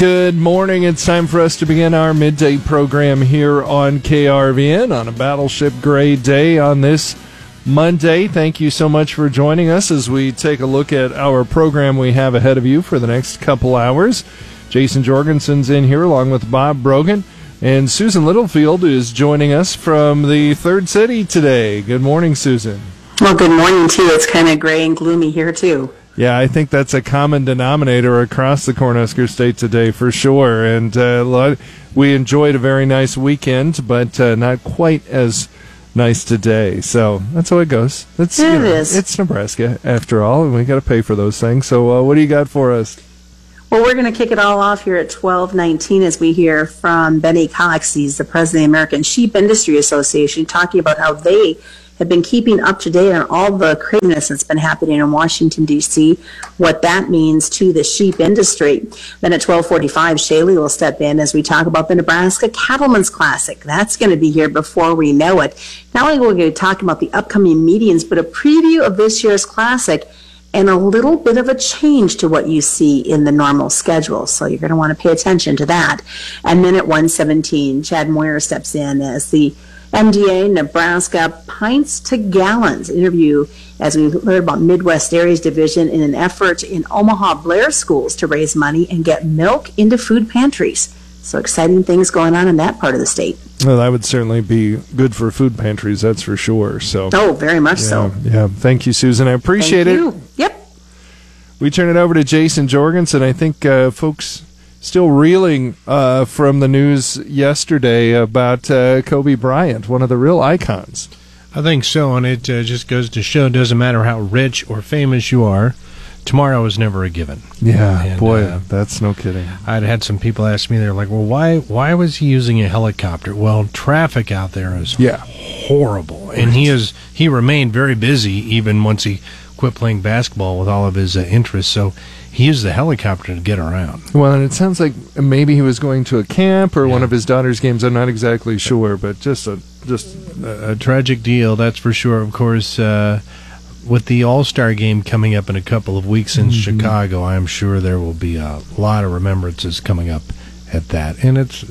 Good morning. It's time for us to begin our midday program here on KRVN on a battleship gray day on this Monday. Thank you so much for joining us as we take a look at our program we have ahead of you for the next couple hours. Jason Jorgensen's in here along with Bob Brogan. And Susan Littlefield is joining us from the Third City today. Good morning, Susan. Well, good morning, too. It's kind of gray and gloomy here, too. Yeah, I think that's a common denominator across the Cornhusker State today for sure. And uh, we enjoyed a very nice weekend, but uh, not quite as nice today. So that's how it goes. It's, it you know, is. It's Nebraska, after all, and we got to pay for those things. So uh, what do you got for us? Well, we're going to kick it all off here at 1219 as we hear from Benny Cox. He's the president of the American Sheep Industry Association, talking about how they have been keeping up to date on all the craziness that's been happening in Washington, D.C., what that means to the sheep industry. Then at 1245, Shaylee will step in as we talk about the Nebraska Cattlemen's Classic. That's going to be here before we know it. Not only will we be talking about the upcoming meetings, but a preview of this year's Classic and a little bit of a change to what you see in the normal schedule. So you're going to want to pay attention to that. And then at 117, Chad Moyer steps in as the MDA Nebraska Pints to Gallons interview as we learn about Midwest Dairies Division in an effort in Omaha Blair schools to raise money and get milk into food pantries. So exciting things going on in that part of the state. Well, that would certainly be good for food pantries, that's for sure. So, oh, very much yeah, so. Yeah, thank you, Susan. I appreciate thank it. You. Yep. We turn it over to Jason Jorgensen. And I think uh, folks still reeling uh, from the news yesterday about uh, Kobe Bryant, one of the real icons. I think so, and it uh, just goes to show it doesn't matter how rich or famous you are tomorrow is never a given. Yeah, and, boy, uh, that's no kidding. I'd had some people ask me, they're like, "Well, why why was he using a helicopter?" Well, traffic out there is yeah. horrible, right. and he is he remained very busy even once he quit playing basketball with all of his uh, interests. So he used the helicopter to get around. Well, and it sounds like maybe he was going to a camp or yeah. one of his daughter's games. I'm not exactly sure, but just a just a, a tragic deal, that's for sure. Of course. Uh, with the All Star game coming up in a couple of weeks in mm-hmm. Chicago, I'm sure there will be a lot of remembrances coming up at that. And it's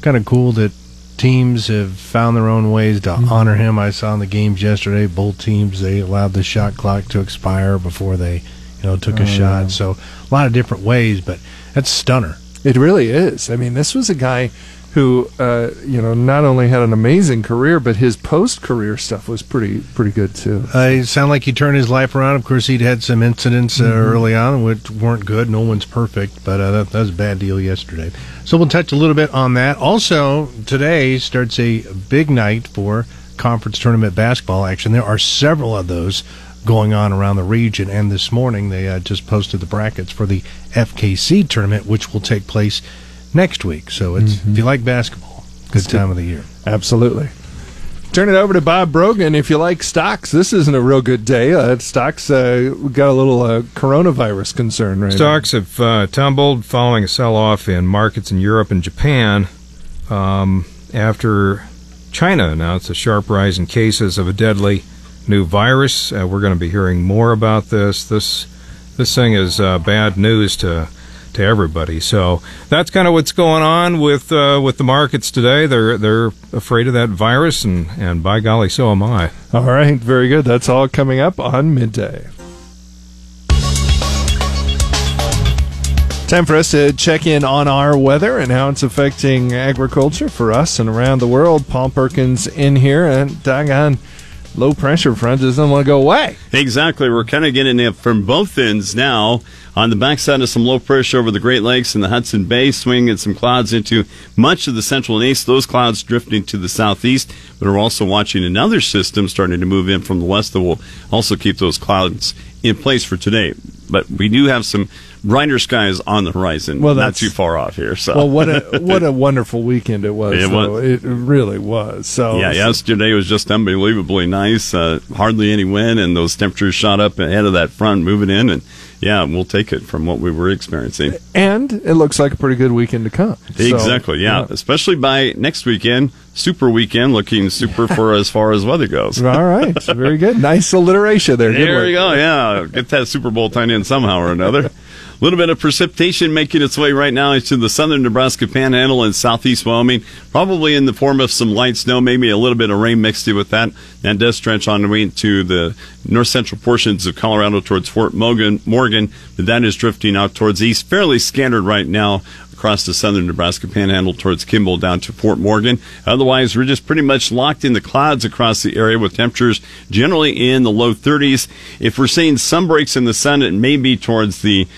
kind of cool that teams have found their own ways to mm-hmm. honor him. I saw in the games yesterday, both teams they allowed the shot clock to expire before they, you know, took a oh, shot. Yeah. So a lot of different ways, but that's stunner. It really is. I mean, this was a guy who uh, you know not only had an amazing career, but his post career stuff was pretty pretty good too. Uh, it sounded like he turned his life around. Of course, he'd had some incidents uh, mm-hmm. early on which weren't good. No one's perfect, but uh, that, that, was a bad deal yesterday. So we'll touch a little bit on that. Also, today starts a big night for conference tournament basketball action. There are several of those going on around the region, and this morning they uh, just posted the brackets for the FKC tournament, which will take place next week. So it's mm-hmm. if you like basketball, good time of the year. Absolutely. Turn it over to Bob Brogan. If you like stocks, this isn't a real good day. Uh, stocks uh, got a little uh, coronavirus concern right Stocks now. have uh, tumbled following a sell off in markets in Europe and Japan um, after China announced a sharp rise in cases of a deadly new virus. Uh, we're going to be hearing more about this. This this thing is uh, bad news to to everybody. So that's kind of what's going on with uh, with the markets today. They're they're afraid of that virus, and and by golly, so am I. All right, very good. That's all coming up on midday. Time for us to check in on our weather and how it's affecting agriculture for us and around the world. Paul Perkins in here, and doggone low pressure front doesn't want to go away. Exactly. We're kind of getting it from both ends now. On the backside of some low pressure over the Great Lakes and the Hudson Bay, swinging some clouds into much of the central and east. Those clouds drifting to the southeast, but we're also watching another system starting to move in from the west that will also keep those clouds in place for today. But we do have some brighter skies on the horizon. Well, not too far off here. So, well, what a what a wonderful weekend it was. It, was. it really was. So, yeah, yesterday was just unbelievably nice. Uh, hardly any wind, and those temperatures shot up ahead of that front moving in, and yeah, we'll take it from what we were experiencing. And it looks like a pretty good weekend to come. Exactly. Yeah. yeah, especially by next weekend. Super weekend, looking super for as far as weather goes. All right, very good. Nice alliteration there. There you go. Yeah, get that Super Bowl tied in somehow or another. little bit of precipitation making its way right now into the southern Nebraska panhandle and southeast Wyoming, probably in the form of some light snow, maybe a little bit of rain mixed in with that. That does stretch on the way to the north central portions of Colorado towards Fort Morgan, Morgan, but that is drifting out towards east, fairly scattered right now across the southern Nebraska panhandle towards Kimball down to Fort Morgan. Otherwise, we're just pretty much locked in the clouds across the area with temperatures generally in the low 30s. If we're seeing some breaks in the sun, it may be towards the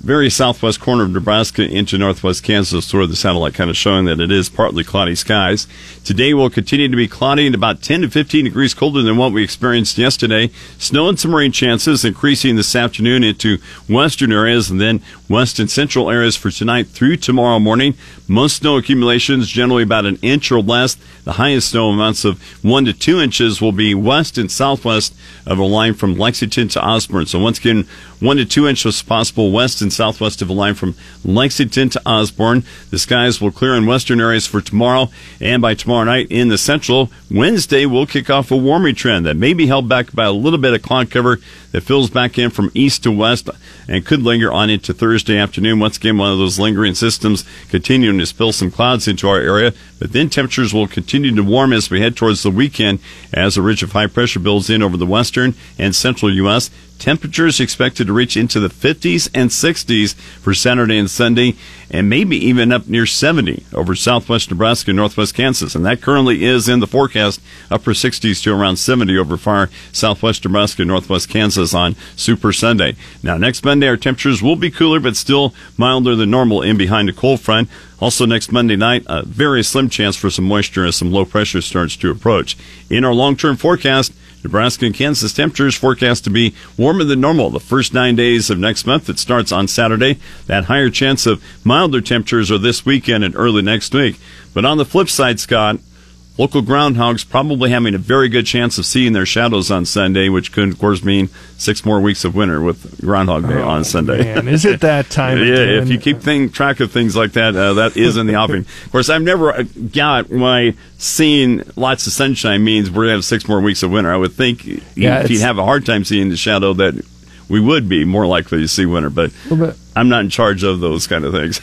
very southwest corner of Nebraska into northwest Kansas, where the satellite kind of showing that it is partly cloudy skies. Today will continue to be cloudy and about 10 to 15 degrees colder than what we experienced yesterday. Snow and some rain chances increasing this afternoon into western areas and then west and central areas for tonight through tomorrow morning. Most snow accumulations generally about an inch or less. The highest snow amounts of one to two inches will be west and southwest of a line from Lexington to Osborne. So once again, one to two inches possible west and southwest of a line from Lexington to Osborne. The skies will clear in western areas for tomorrow and by tomorrow night in the central. Wednesday will kick off a warming trend that may be held back by a little bit of cloud cover that fills back in from east to west and could linger on into Thursday afternoon. Once again, one of those lingering systems continuing to spill some clouds into our area, but then temperatures will continue to warm as we head towards the weekend as a ridge of high pressure builds in over the western and central U.S. Temperatures expected to reach into the 50s and 60s for Saturday and Sunday, and maybe even up near 70 over southwest Nebraska and northwest Kansas. And that currently is in the forecast, upper 60s to around 70 over far southwest Nebraska and northwest Kansas on Super Sunday. Now, next Monday, our temperatures will be cooler, but still milder than normal in behind a cold front. Also, next Monday night, a very slim chance for some moisture as some low pressure starts to approach. In our long term forecast, Nebraska and Kansas temperatures forecast to be warmer than normal the first nine days of next month. It starts on Saturday. That higher chance of milder temperatures are this weekend and early next week. But on the flip side, Scott, Local groundhogs probably having a very good chance of seeing their shadows on Sunday, which could, of course, mean six more weeks of winter with Groundhog Day Oh, on Sunday. Man, is it that time? yeah, if you keep thing, track of things like that, uh, that is in the offing. Of course, I've never uh, got why seeing lots of sunshine means we're going to have six more weeks of winter. I would think Yeah, if you'd have a hard time seeing the shadow, that we would be more likely to see winter. But but I'm not in charge of those kind of things.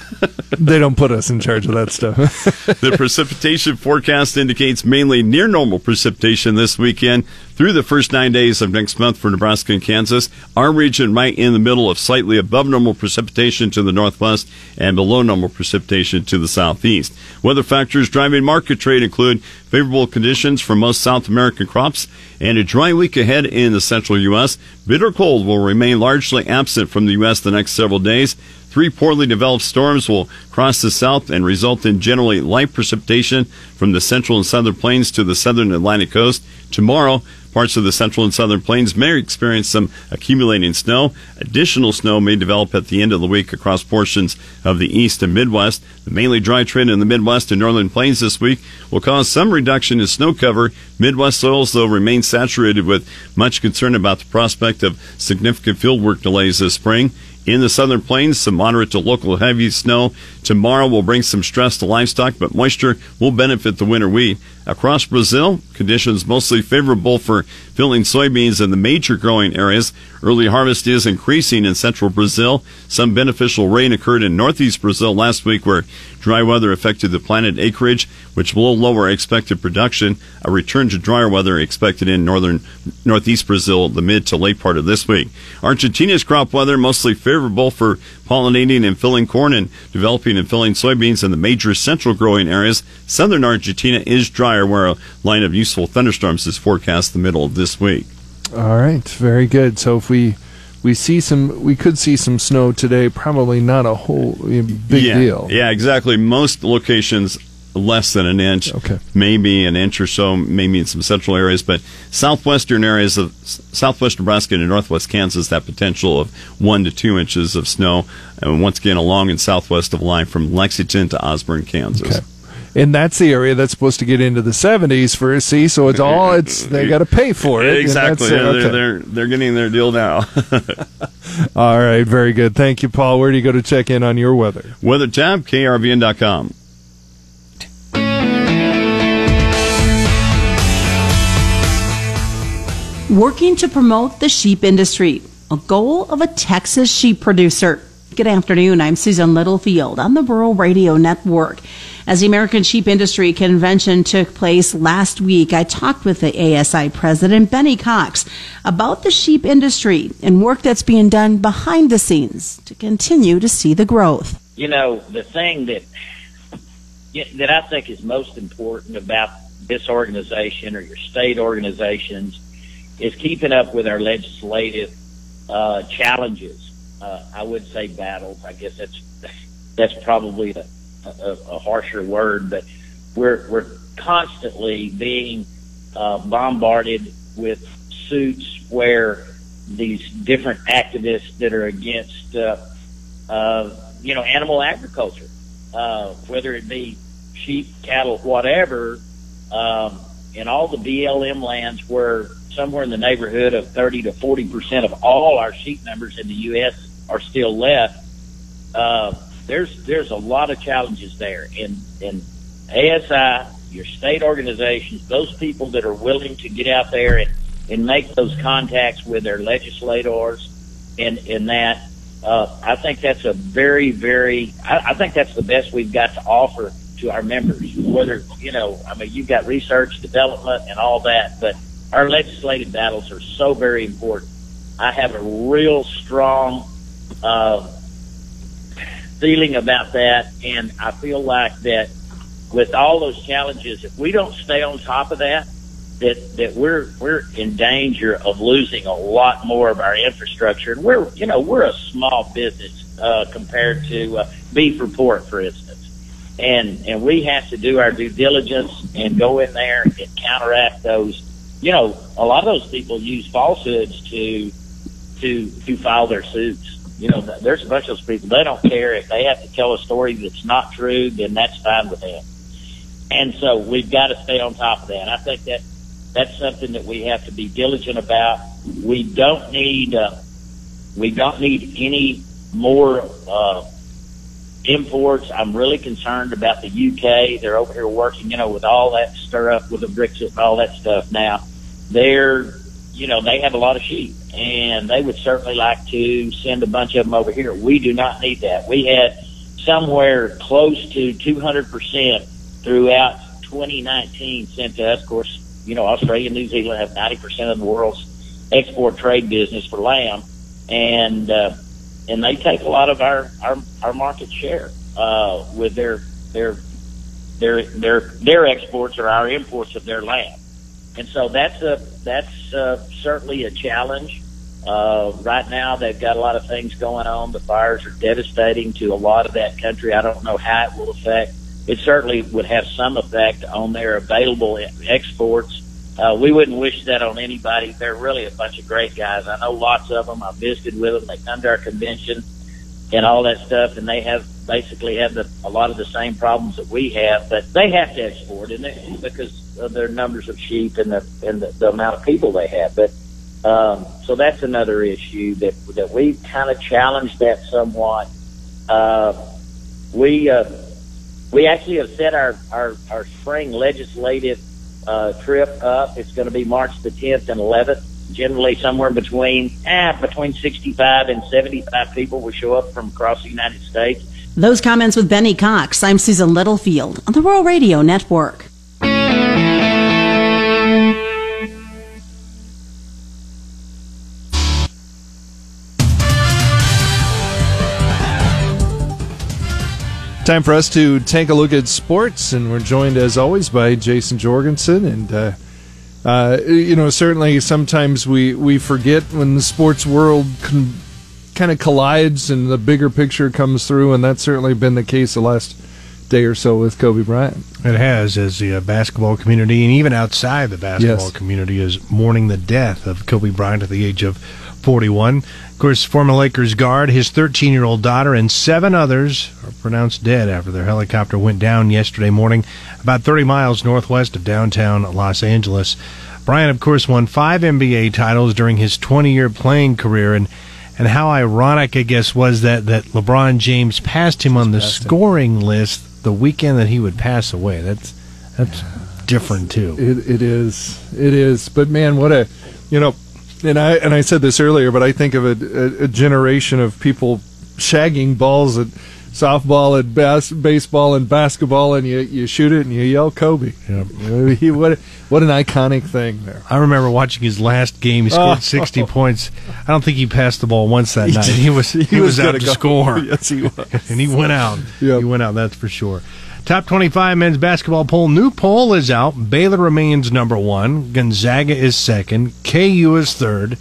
they don't put us in charge of that stuff. the precipitation forecast indicates mainly near normal precipitation this weekend through the first nine days of next month for Nebraska and Kansas. Our region right in the middle of slightly above normal precipitation to the northwest and below normal precipitation to the southeast. Weather factors driving market trade include favorable conditions for most South American crops and a dry week ahead in the central U.S. Bitter cold will remain largely absent from the U.S. the next several days. Three poorly developed storms will cross the south and result in generally light precipitation from the central and southern plains to the southern Atlantic coast. Tomorrow, parts of the central and southern plains may experience some accumulating snow. Additional snow may develop at the end of the week across portions of the east and midwest. The mainly dry trend in the midwest and northern plains this week will cause some reduction in snow cover. Midwest soils, though, remain saturated with much concern about the prospect of significant fieldwork delays this spring. In the southern plains, some moderate to local heavy snow tomorrow will bring some stress to livestock, but moisture will benefit the winter wheat. Across Brazil, conditions mostly favorable for filling soybeans in the major growing areas. Early harvest is increasing in central Brazil. Some beneficial rain occurred in northeast Brazil last week where dry weather affected the planted acreage, which will lower expected production. A return to drier weather expected in northern northeast Brazil the mid to late part of this week. Argentina's crop weather mostly favorable for pollinating and filling corn and developing and filling soybeans in the major central growing areas. Southern Argentina is drier where a line of useful thunderstorms is forecast the middle of this week. All right, very good. So if we we see some, we could see some snow today. Probably not a whole big yeah, deal. Yeah, exactly. Most locations less than an inch. Okay. Maybe an inch or so, maybe in some central areas, but southwestern areas of southwest Nebraska and northwest Kansas, that potential of one to two inches of snow. And once again, along and southwest of line from Lexington to Osborne, Kansas. Okay. And that's the area that's supposed to get into the 70s for a C. So it's all it's they got to pay for it. Exactly. Uh, yeah, Okay. they're, they're they're getting their deal now. All right, very good. Thank you, Paul. Where do you go to check in on your weather? Weather tab, krvn.com. working to promote the sheep industry, a goal of a Texas sheep producer. Good afternoon. I'm Susan Littlefield on the Rural Radio Network. As the American Sheep Industry Convention took place last week, I talked with the ASI president, Benny Cox, about the sheep industry and work that's being done behind the scenes to continue to see the growth. You know, the thing that that I think is most important about this organization or your state organizations is keeping up with our legislative uh, challenges. Uh, I would say battles. I guess that's that's probably a, a, a harsher word, but we're we're constantly being uh, bombarded with suits where these different activists that are against uh, uh, you know animal agriculture, uh, whether it be sheep, cattle, whatever, um, in all the BLM lands where somewhere in the neighborhood of 30 to 40 percent of all our sheep numbers in the U.S. are still left. Uh, there's there's a lot of challenges there, and and ASI, your state organizations, those people that are willing to get out there and and make those contacts with their legislators, and and that. Uh, I think that's a very, very. I, I think that's the best we've got to offer to our members. Whether you know, I mean, you've got research, development, and all that, but our legislative battles are so very important. I have a real strong uh, feeling about that, and I feel like that with all those challenges, if we don't stay on top of that, that that we're we're in danger of losing a lot more of our infrastructure, and we're you know we're a small business uh, compared to uh, beef report, for instance, and and we have to do our due diligence and go in there and counteract those. You know, a lot of those people use falsehoods to to to file their suits. You know, there's a bunch of those people. They don't care if they have to tell a story that's not true. Then that's fine with them. And so we've got to stay on top of that. I think that that's something that we have to be diligent about. We don't need uh, we don't need any more uh, imports. I'm really concerned about the UK. They're over here working, you know, with all that stir up with the Brexit and all that stuff now. They're, you know, they have a lot of sheep and they would certainly like to send a bunch of them over here. We do not need that. We had somewhere close to 200% throughout 2019 sent to us. Of course, you know, Australia and New Zealand have 90% of the world's export trade business for lamb. And, uh, and they take a lot of our our, our market share uh, with their their their their their exports or our imports of their lamb, and so that's a that's uh, certainly a challenge. Uh, right now, they've got a lot of things going on. The fires are devastating to a lot of that country. I don't know how it will affect. It certainly would have some effect on their available exports uh, we wouldn't wish that on anybody. They're really a bunch of great guys. I know lots of them. I've visited with them. They come to our convention and all that stuff, and they have basically have the, a lot of the same problems that we have. But they have to export, and they, because of their numbers of sheep and the and the, the amount of people they have. But um, so that's another issue that that we've kind of challenged that somewhat. Uh, we uh, we actually have set our, our our spring legislative uh, trip up. It's going to be March the 10th and 11th. Generally, somewhere between eh, between 65 and 75 people will show up from across the United States. Those comments with Benny Cox. I'm Susan Littlefield on the Rural Radio Network. Time for us to take a look at sports, and we're joined as always by Jason Jorgensen. And uh, uh, you know, certainly sometimes we we forget when the sports world con- kind of collides and the bigger picture comes through, and that's certainly been the case the last day or so with Kobe Bryant. It has, as the uh, basketball community and even outside the basketball yes. community is mourning the death of Kobe Bryant at the age of 41. Of course, former Lakers guard, his 13 year old daughter, and seven others are pronounced dead after their helicopter went down yesterday morning about 30 miles northwest of downtown Los Angeles. Bryant, of course, won five NBA titles during his 20 year playing career, and and how ironic, I guess, was that, that LeBron James passed him on the scoring list the weekend that he would pass away. That's that's different too. It, it is. It is. But man, what a you know and I and I said this earlier, but I think of a, a, a generation of people shagging balls at softball and bas- baseball and basketball, and you, you shoot it and you yell Kobe. Yep. He, what what an iconic thing there. I remember watching his last game. He scored Oh. 60 points. I don't think he passed the ball once that night. He was he, was, out gonna to go. score. Yes, he was. and he went out. Yep. He went out, that's for sure. Top 25 men's basketball poll. New poll is out. Baylor remains number one. Gonzaga is second. KU is third.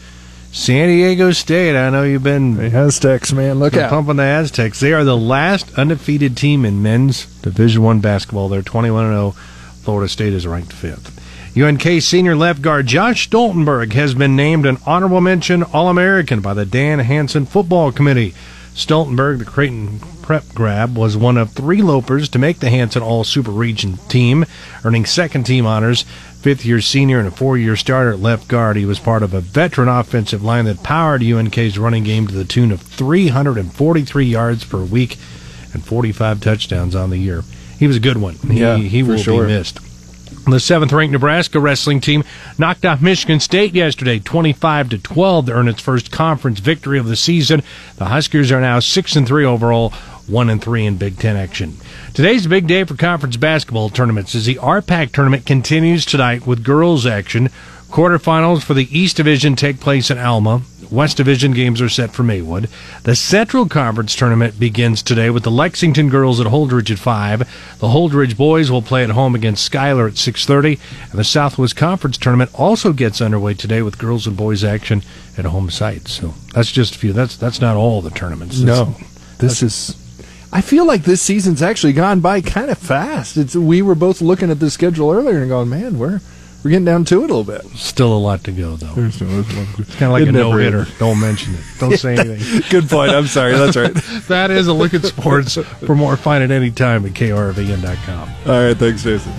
San Diego State, I know you've been The Aztecs, man, look out. pumping the Aztecs. They are the last undefeated team in men's Division One basketball. They're 21 0. Florida State is ranked fifth. UNK senior left guard Josh Stoltenberg has been named an honorable mention All American by the Don Hansen Football Committee. Stoltenberg, the Creighton prep grab, was one of three lopers to make the Hansen All Super Region team, earning second team honors. Fifth year senior and a four year starter at left guard, he was part of a veteran offensive line that powered UNK's running game to the tune of 343 yards per week and 45 touchdowns on the year. He was a good one. He, Yeah, he will sure. be missed. The seventh ranked Nebraska wrestling team knocked off Michigan State yesterday, 25 to 12, to earn its first conference victory of the season. The Huskers are now 6 and 3 overall, 1 and 3 in Big Ten action. Today's a big day for conference basketball tournaments as the RPAC tournament continues tonight with girls action. Quarterfinals for the East Division take place in Alma. West Division games are set for Maywood. The Central Conference tournament begins today with the Lexington girls at Holdrege at 5. The Holdrege boys will play at home against Schuyler at 6:30, and the Southwest Conference tournament also gets underway today with girls and boys action at home sites. So that's just a few. That's that's not all the tournaments. No, this is. I feel like this season's actually gone by kind of fast. It's we were both looking at the schedule earlier and going, man, we're we're getting down to it a little bit. Still a lot to go though. It's kind of like It a never no hitter. is. Don't mention it. Don't say anything. Good point. I'm sorry. That's right. that is a look at sports. For more, find it anytime at krvn.com. All right. Thanks, Jason.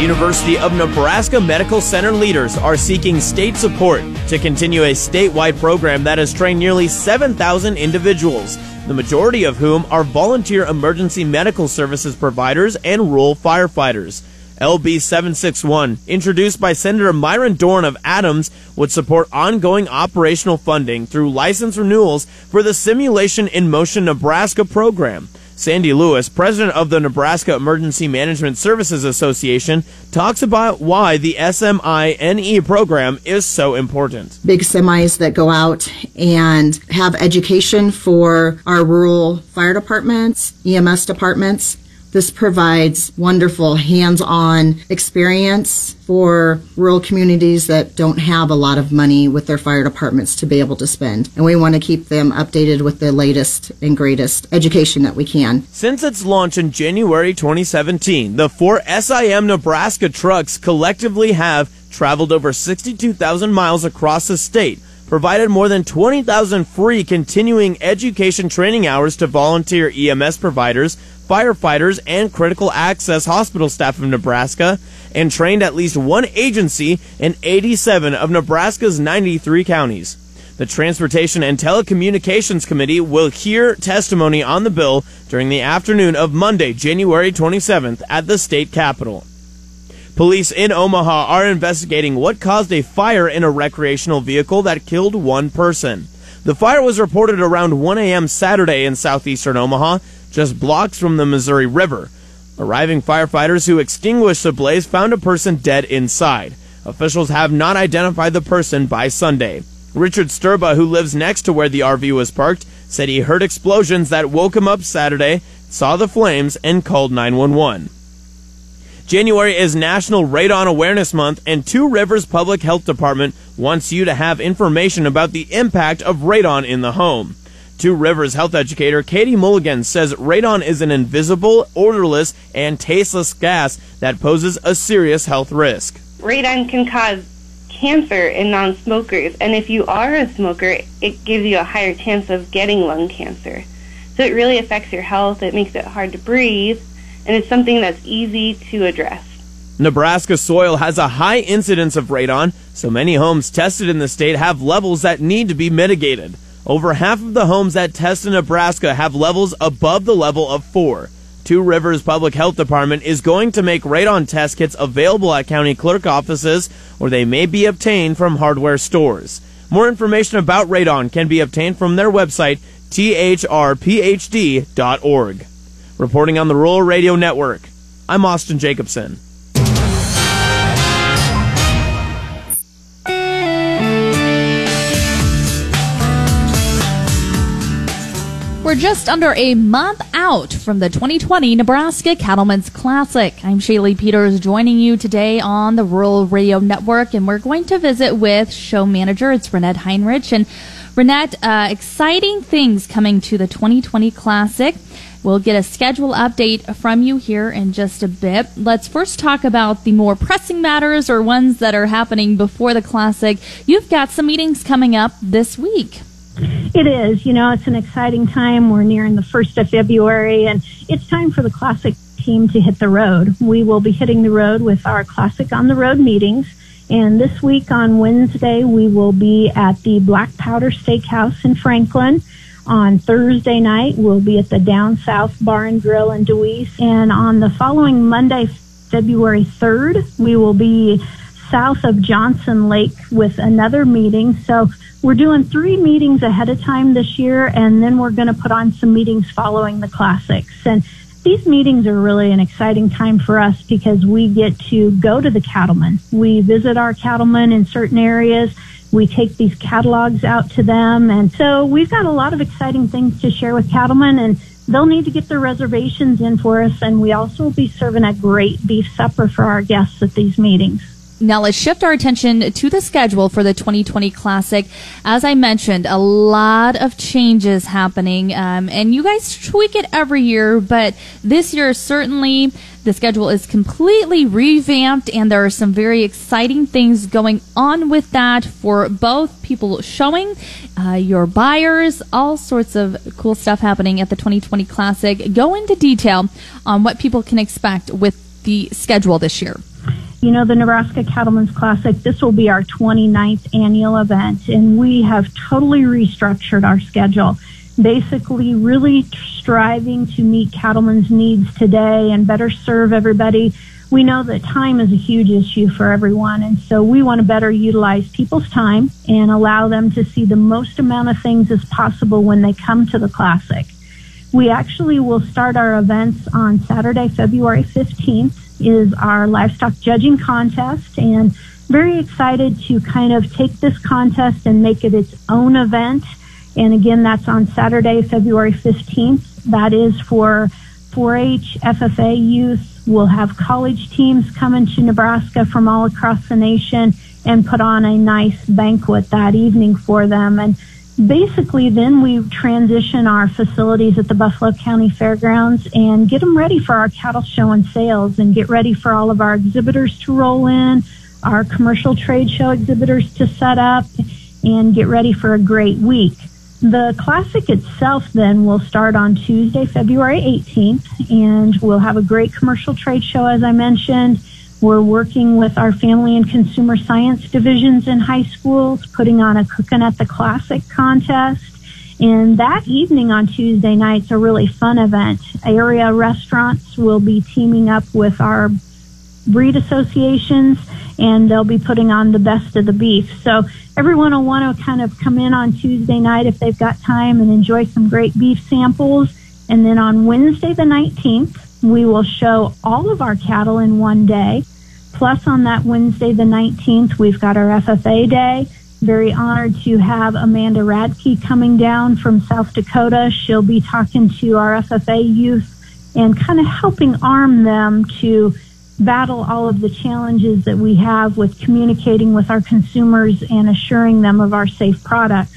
University of Nebraska Medical Center leaders are seeking state support to continue a statewide program that has trained nearly 7,000 individuals, the majority of whom are volunteer emergency medical services providers and rural firefighters. LB 761, introduced by Senator Myron Dorn of Adams, would support ongoing operational funding through license renewals for the Simulation in Motion Nebraska program. Sandy Lewis, president of the Nebraska Emergency Management Services Association, talks about why the SIM-NE program is so important. big semis that go out and have education for our rural fire departments, EMS departments. This provides wonderful hands-on experience for rural communities that don't have a lot of money with their fire departments to be able to spend. And we want to keep them updated with the latest and greatest education that we can. Since its launch in January 2017, the four SIM Nebraska trucks collectively have traveled over 62,000 miles across the state, provided more than 20,000 free continuing education training hours to volunteer EMS providers, firefighters, and critical access hospital staff of Nebraska, and trained at least one agency in 87 of Nebraska's 93 counties. The Transportation and Telecommunications Committee will hear testimony on the bill during the afternoon of Monday, January 27th at the state capitol. Police in Omaha are investigating what caused a fire in a recreational vehicle that killed one person. The fire was reported around 1 a.m. Saturday in southeastern Omaha, just blocks from the Missouri River. Arriving firefighters who extinguished the blaze found a person dead inside. Officials have not identified the person by Sunday. Richard Sturba, who lives next to where the RV was parked, said he heard explosions that woke him up Saturday, saw the flames, and called 911. January is National Radon Awareness Month, and Two Rivers Public Health Department wants you to have information about the impact of radon in the home. Two Rivers health educator Katie Mulligan says radon is an invisible, odorless, and tasteless gas that poses a serious health risk. radon can cause cancer in non-smokers and if you are a smoker it gives you a higher chance of getting lung cancer so it really affects your health it makes it hard to breathe and it's something that's easy to address Nebraska soil has a high incidence of radon, so many homes tested in the state have levels that need to be mitigated. Over half of the homes that test in Nebraska have levels above the level of 4. Two Rivers Public Health Department is going to make radon test kits available at county clerk offices or they may be obtained from hardware stores. More information about radon can be obtained from their website, trphd.org. Reporting on the Rural Radio Network, I'm Austin Jacobson. Just under a month out from the 2020 Nebraska Cattlemen's Classic. I'm Shaylee Peters joining you today on the Rural Radio Network, and we're going to visit with show manager. It's Renette Heinrich. And Renette, uh, exciting things coming to the 2020 Classic. We'll get a schedule update from you here in just a bit. Let's first talk about the more pressing matters or ones that are happening before the Classic. You've got some meetings coming up this week. It is. You know, it's an exciting time. We're nearing the 1st of February, and it's time for the Classic team to hit the road. We will be hitting the road with our Classic on the Road meetings. And this week on Wednesday, we will be at the Black Powder Steakhouse in Franklin. On Thursday night, we'll be at the Down South Bar and Grill in Deweese. And on the following Monday, February 3rd, we will be south of Johnson Lake with another meeting. So we're doing three meetings ahead of time this year, and then we're going to put on some meetings following the classics. And these meetings are really an exciting time for us because we get to go to the cattlemen. We visit our cattlemen in certain areas. We take these catalogs out to them. And so we've got a lot of exciting things to share with cattlemen and they'll need to get their reservations in for us. And we also will be serving a great beef supper for our guests at these meetings. Now let's shift our attention to the schedule for the 2020 Classic. As I mentioned, a lot of changes happening, um, and you guys tweak it every year, but this year certainly the schedule is completely revamped, and there are some very exciting things going on with that for both people showing, uh, your buyers, all sorts of cool stuff happening at the 2020 Classic. Go into detail on what people can expect with the schedule this year you know, the Nebraska Cattlemen's Classic, this will be our 29th annual event, and we have totally restructured our schedule. Basically, really striving to meet cattlemen's needs today and better serve everybody. We know that time is a huge issue for everyone, and so we want to better utilize people's time and allow them to see the most amount of things as possible when they come to the Classic. We actually will start our events on Saturday, February 15th is our livestock judging contest and very excited to kind of take this contest and make it its own event. And again, that's on Saturday, February 15th. That is for 4-H, FFA youth. We'll have college teams coming to Nebraska from all across the nation and put on a nice banquet that evening for them. And basically then we transition our facilities at the Buffalo County Fairgrounds and get them ready for our cattle show and sales and get ready for all of our exhibitors to roll in, our commercial trade show exhibitors to set up and get ready for a great week. The classic itself then will start on Tuesday, February 18th and we'll have a great commercial trade show as I mentioned we're working with our family and consumer science divisions in high schools, putting on a Cooking at the Classic contest. And that evening on Tuesday night's a really fun event. Area restaurants will be teaming up with our breed associations and they'll be putting on the best of the beef. So everyone will want to kind of come in on Tuesday night if they've got time and enjoy some great beef samples. And then on Wednesday the 19th, we will show all of our cattle in one day. Plus, on that Wednesday, the 19th, we've got our FFA day. Very honored to have Amanda Radke coming down from South Dakota. She'll be talking to our FFA youth and kind of helping arm them to battle all of the challenges that we have with communicating with our consumers and assuring them of our safe products.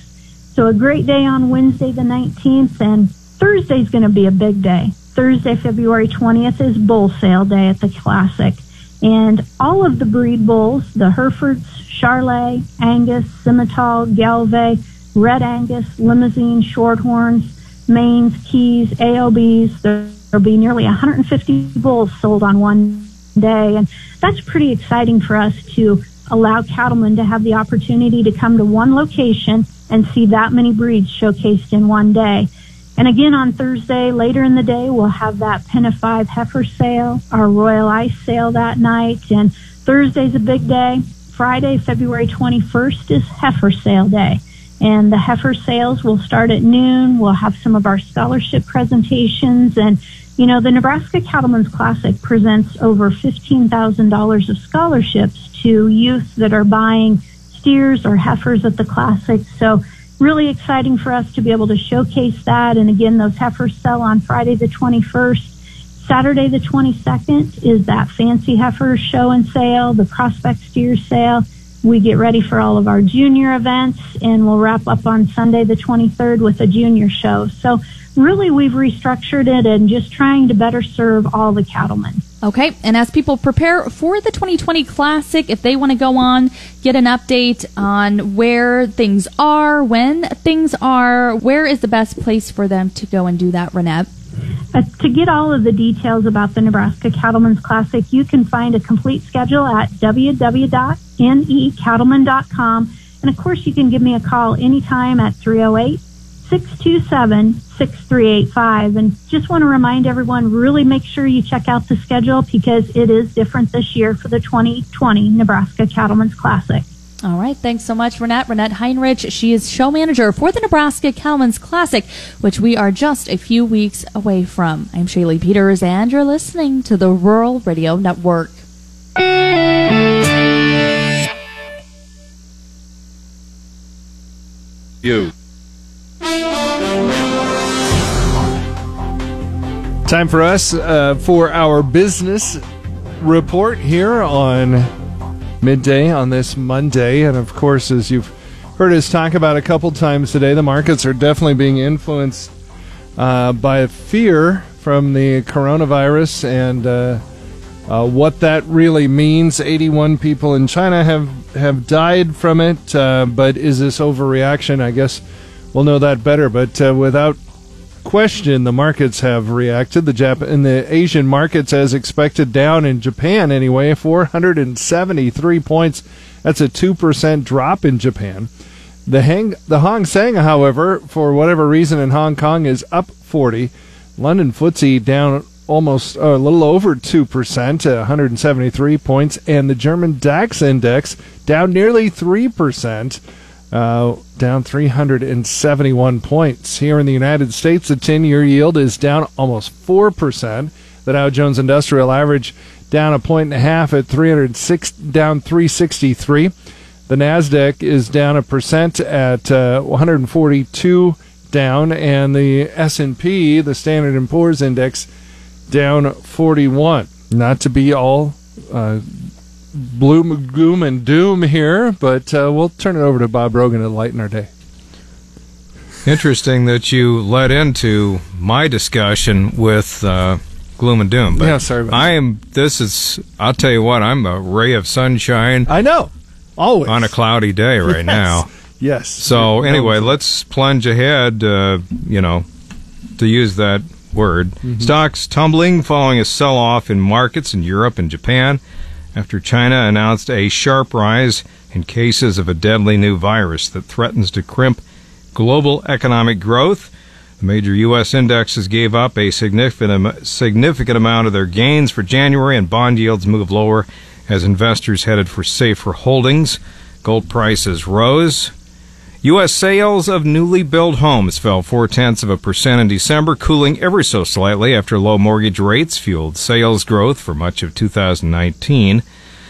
So a great day on Wednesday the 19th and Thursday's going to be a big day. Thursday, February 20th is bull sale day at the Classic. And all of the breed bulls, the Herefords, Charolais, Angus, Simmental, Gelbvieh, Red Angus, Limousin, Shorthorns, Maines, Chis, AOBs, there'll be nearly 150 bulls sold on one day. And that's pretty exciting for us to allow cattlemen to have the opportunity to come to one location and see that many breeds showcased in one day. And again on Thursday, later in the day, we'll have that Pen of Five heifer sale, our Royal Ice sale that night, and Thursday's a big day. Friday, February 21st is heifer sale day. And the heifer sales will start at noon. We'll have some of our scholarship presentations. And, you know, the Nebraska Cattlemen's Classic presents over $15,000 of scholarships to youth that are buying steers or heifers at the Classic. So really exciting for us to be able to showcase that. And again, those heifers sell on Friday the 21st. Saturday the 22nd is that fancy heifer show and sale, the prospect steer sale. We get ready for all of our junior events and we'll wrap up on Sunday the 23rd with a junior show. So really we've restructured it and just trying to better serve all the cattlemen. Okay, and as people prepare for the 2020 Classic, if they want to go on, get an update on where things are, when things are, where is the best place for them to go and do that, Renette? Uh, to get all of the details about the Nebraska Cattlemen's Classic, you can find a complete schedule at www.necattleman.com. And of course, you can give me a call anytime at 308 627 6385. And just want to remind everyone really make sure you check out the schedule because it is different this year for the 2020 Nebraska Cattlemen's Classic. All right. Thanks so much, Renette. Renette Heinrich. She is show manager for the Nebraska Cattlemen's Classic, which we are just a few weeks away from. I'm Shaylee Peters, and you're listening to the Rural Radio Network. You. Time for us uh, for our business report here on midday on this Monday. And of course, as you've heard us talk about a couple times today, the markets are definitely being influenced uh, by fear from the coronavirus and uh, uh, what that really means. 81 people in China have, have died from it, uh, but is this overreaction? I guess we'll know that better. But uh, without question, the markets have reacted. The Jap- in the Asian markets, as expected, down in Japan anyway, 473 points. That's a two percent drop in Japan. The Hang the Hang Seng, however, for whatever reason in Hong Kong, is up 40. London FTSE down almost uh, a little over 2%, 173 points, and the German DAX index down nearly 3%, uh, down 371 points. Here in the United States, the 10 year yield is down almost 4%. The Dow Jones Industrial Average down a point and a half at 306, down 363. The Nasdaq is down a percent at uh, 142 down, and the S&P, the Standard & Poor's Index, down 41. Not to be all uh, gloom, gloom and doom here, but uh, we'll turn it over to Bob Rogan to lighten our day. Interesting that you led into my discussion with uh, gloom and doom. But Yeah, sorry about I am. This is. I'll tell you what. I'm a ray of sunshine I know. Always. on a cloudy day right Yes. now. Yes. So anyway, let's plunge ahead. Uh, you know, to use that word, Mm-hmm. stocks tumbling following a sell-off in markets in Europe and Japan after China announced a sharp rise in cases of a deadly new virus that threatens to crimp global economic growth. The major U.S. indexes gave up a significant significant amount of their gains for January, and bond yields moved lower as investors headed for safer holdings. Gold prices rose. U.S. sales of newly built homes fell four tenths of a percent in December, cooling ever so slightly after low mortgage rates fueled sales growth for much of 2019.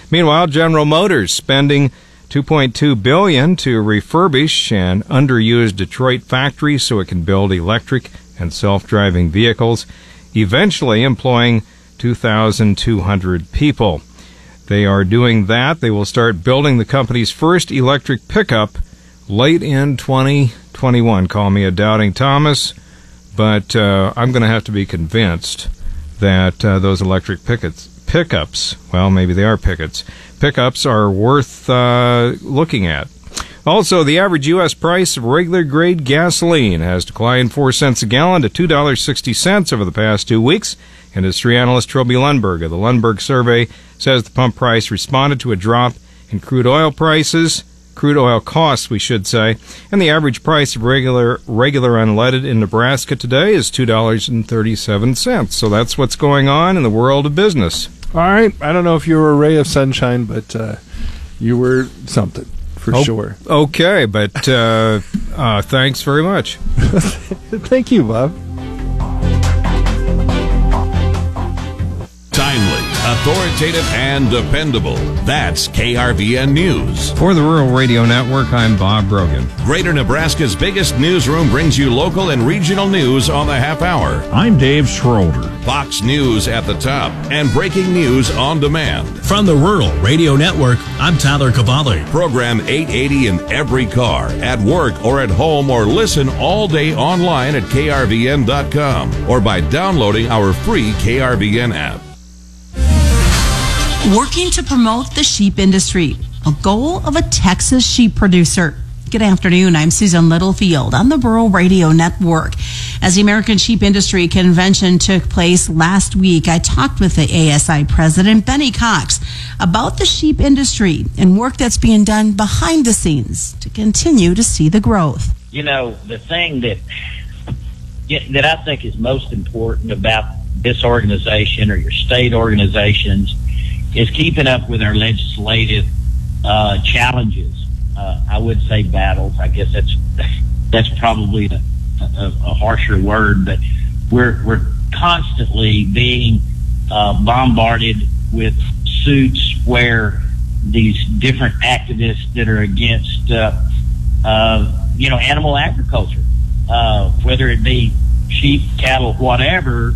Meanwhile, General Motors spending 2.2 billion to refurbish an underused Detroit factory so it can build electric and self-driving vehicles, eventually employing 2,200 people. They are doing that. They will start building the company's first electric pickup late in 2021. Call me a doubting Thomas, but uh, I'm going to have to be convinced that uh, those electric pickets, pickups, well, maybe they are pickets, pickups are worth uh, looking at. Also, the average U.S. price of regular grade gasoline has declined 4 cents a gallon to $2.60 over the past two weeks. And industry analyst Trilby Lundberg of the Lundberg survey says the pump price responded to a drop in crude oil prices. Crude oil costs, we should say. And the average price of regular regular unleaded in Nebraska today is two dollars and thirty seven cents. So that's what's going on in the world of business. All right. I don't know if you were a ray of sunshine, but uh, you were something for Oh, sure. Okay, but uh, uh, thanks very much. Thank you, Bob. Authoritative, and dependable. That's KRVN News. For the Rural Radio Network, I'm Bob Brogan. Greater Nebraska's biggest newsroom brings you local and regional news on the half hour. I'm Dave Schroeder. Fox News at the top and breaking news on demand. From the Rural Radio Network, I'm Tyler Cavalli. Program 880 in every car, at work, or at home, or listen all day online at krvn.com or by downloading our free KRVN app. Working to promote the sheep industry, a goal of a Texas sheep producer. Good afternoon. I'm Susan Littlefield on the Rural Radio Network. As the American Sheep Industry Convention took place last week, I talked with the ASI president, Benny Cox, about the sheep industry and work that's being done behind the scenes to continue to see the growth. You know, the thing that that I think is most important about this organization or your state organizations is keeping up with our legislative uh, challenges. Uh, I would say battles. I guess that's that's probably a, a, a harsher word, but we're we're constantly being uh, bombarded with suits where these different activists that are against uh, uh, you know animal agriculture, uh, whether it be sheep, cattle, whatever,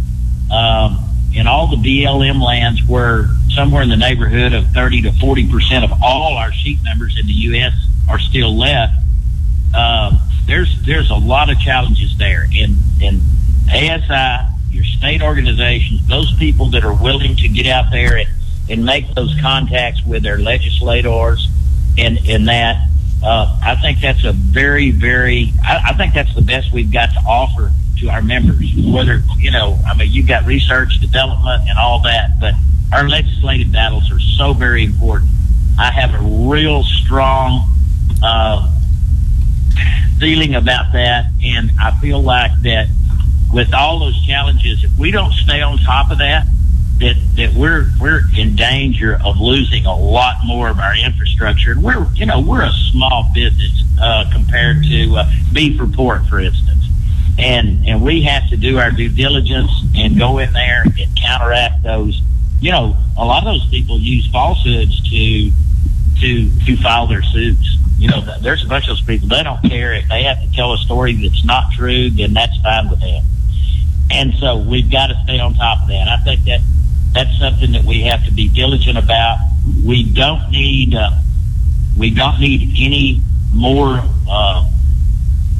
um, in all the BLM lands where somewhere in the neighborhood of 30 to 40 percent of all our sheep numbers in the U.S. are still left. Uh, there's there's a lot of challenges there, and and ASI, your state organizations, those people that are willing to get out there and, and make those contacts with their legislators, and and that uh, I think that's a very very I, I think that's the best we've got to offer to our members. Whether you know, I mean, you've got research, development, and all that, but our legislative battles are so very important. I have a real strong uh, feeling about that, and I feel like that with all those challenges, if we don't stay on top of that, that that we're we're in danger of losing a lot more of our infrastructure. And we're you know we're a small business uh, compared to uh, beef report, for instance, and and we have to do our due diligence and go in there and counteract those. You know, a lot of those people use falsehoods to to to file their suits. You know, there's a bunch of those people. They don't care if they have to tell a story that's not true. Then that's fine with them. And so we've got to stay on top of that. I think that that's something that we have to be diligent about. We don't need uh, we don't need any more uh,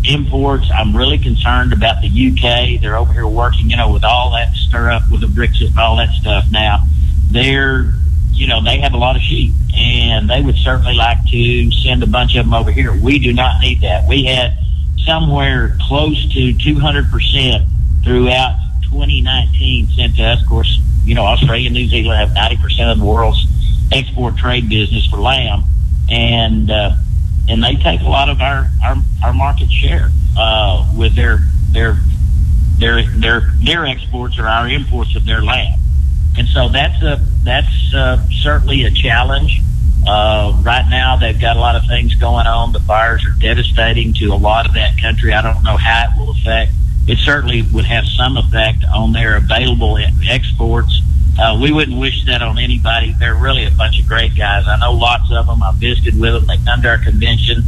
imports. I'm really concerned about the UK. They're over here working, you know, with all that stir up with the Brexit and all that stuff. Now they're you know they have a lot of sheep, and they would certainly like to send a bunch of them over here. We do not need that. We had somewhere close to 200 percent throughout 2019 sent to us. Of course, you know, Australia and New Zealand have 90% of the world's export trade business for lamb, and uh, and they take a lot of our our, our market share uh, with their their their their their exports or our imports of their lamb, and so that's a that's uh, certainly a challenge. Uh, right now, they've got a lot of things going on. The fires are devastating to a lot of that country. I don't know how it will affect it certainly would have some effect on their available exports. Uh, we wouldn't wish that on anybody. They're really a bunch of great guys. I know lots of them. I've visited with them. They come to our convention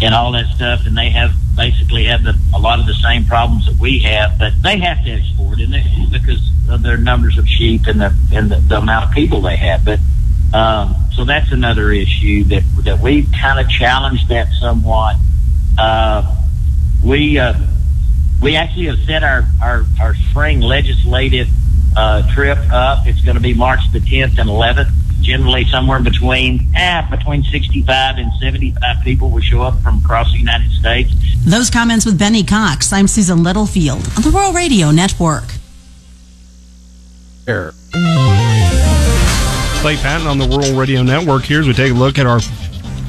and all that stuff, and they have basically have the, a lot of the same problems that we have. But they have to export, and they, because of their numbers of sheep and the and the, the amount of people they have. But um, so that's another issue that that we kind of challenged that somewhat. Uh, we. Uh, we actually have set our, our, our spring legislative uh, trip up. It's going to be March the 10th and 11th. Generally, somewhere between eh, between 65 and 75 people will show up from across the United States. Those comments with Benny Cox. I'm Susan Littlefield on the Rural Radio Network. Clay Patton on the Rural Radio Network here as we take a look at our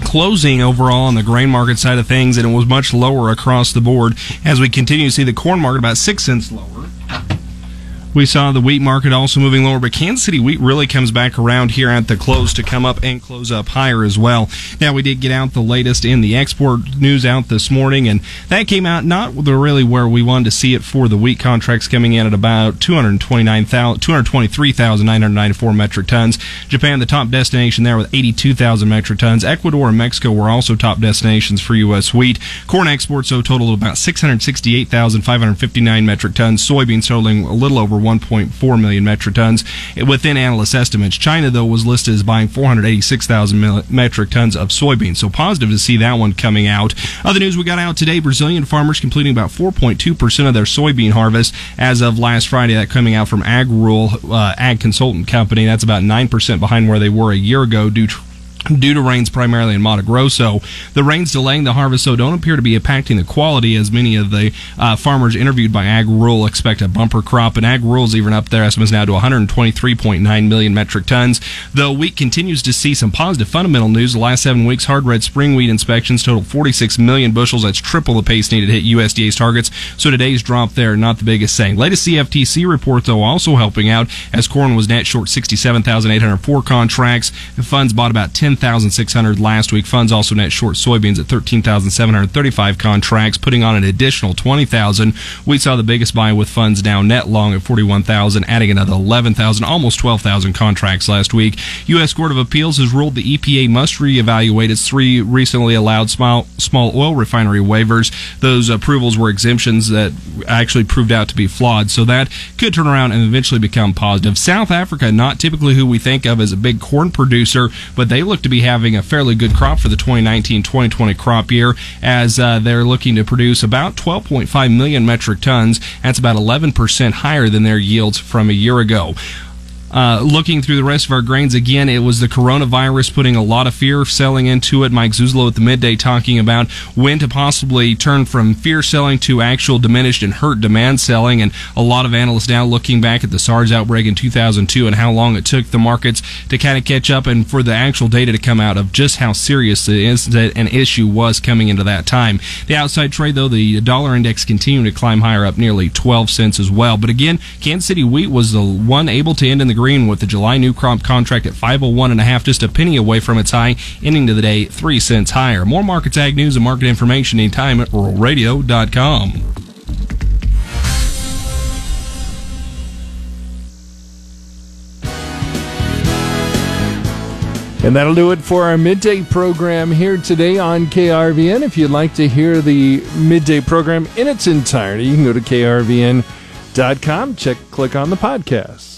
closing overall on the grain market side of things, and it was much lower across the board as we continue to see the corn market about six cents lower. We saw the wheat market also moving lower, but Kansas City wheat really comes back around here at the close to come up and close up higher as well. Now, we did get out the latest in the export news out this morning, and that came out not really where we wanted to see it for the wheat contracts coming in at about 223,994 metric tons. Japan, the top destination there with 82,000 metric tons. Ecuador and Mexico were also top destinations for U.S. wheat. Corn exports, so totaled about 668,559 metric tons. Soybeans totaling a little over 1.4 million metric tons. Within analyst estimates, China, though, was listed as buying 486,000 metric tons of soybeans. So positive to see that one coming out. Other news we got out today Brazilian farmers completing about 4.2% of their soybean harvest as of last Friday. That coming out from AgRural, uh, Ag Consultant Company. That's about 9% behind where they were a year ago due to due to rains primarily in Mato Grosso. The rains delaying the harvest, so don't appear to be impacting the quality as many of the uh, farmers interviewed by Ag Rural expect a bumper crop. And Ag Rural's even up their estimates now to 123.9 million metric tons. Though wheat continues to see some positive fundamental news. The last seven weeks, hard red spring wheat inspections total 46 million bushels. That's triple the pace needed to hit USDA's targets. So today's drop there, not the biggest thing. Latest CFTC report, though, also helping out as corn was net short 67,804 contracts. The funds bought about 10,600 last week. Funds also net short soybeans at 13,735 contracts, putting on an additional 20,000. We saw the biggest buy with funds down net long at 41,000, adding another 11,000, almost 12,000 contracts last week. U.S. Court of Appeals has ruled the EPA must reevaluate its three recently allowed small, small oil refinery waivers. Those approvals were exemptions that actually proved out to be flawed, so that could turn around and eventually become positive. South Africa, not typically who we think of as a big corn producer, but they look to be having a fairly good crop for the 2019-2020 crop year as uh, they're looking to produce about 12.5 million metric tons. That's about 11% higher than their yields from a year ago. Uh, looking through the rest of our grains again, it was the coronavirus putting a lot of fear selling into it. Mike Zuzolo at the midday talking about when to possibly turn from fear selling to actual diminished and hurt demand selling. And a lot of analysts now looking back at the SARS outbreak in 2002 and how long it took the markets to kind of catch up and for the actual data to come out of just how serious the incident and issue was coming into that time. The outside trade, though, the dollar index continued to climb higher up nearly 12 cents as well. But again, Kansas City wheat was the one able to end in the green with the July new crop contract at 501 and a half, just a penny away from its high, ending to the day 3 cents higher. More markets, ag news, and market information anytime at ruralradio.com. And that'll do it for our midday program here today on KRVN. If you'd like to hear the midday program in its entirety, you can go to krvn.com, check, click on the podcast.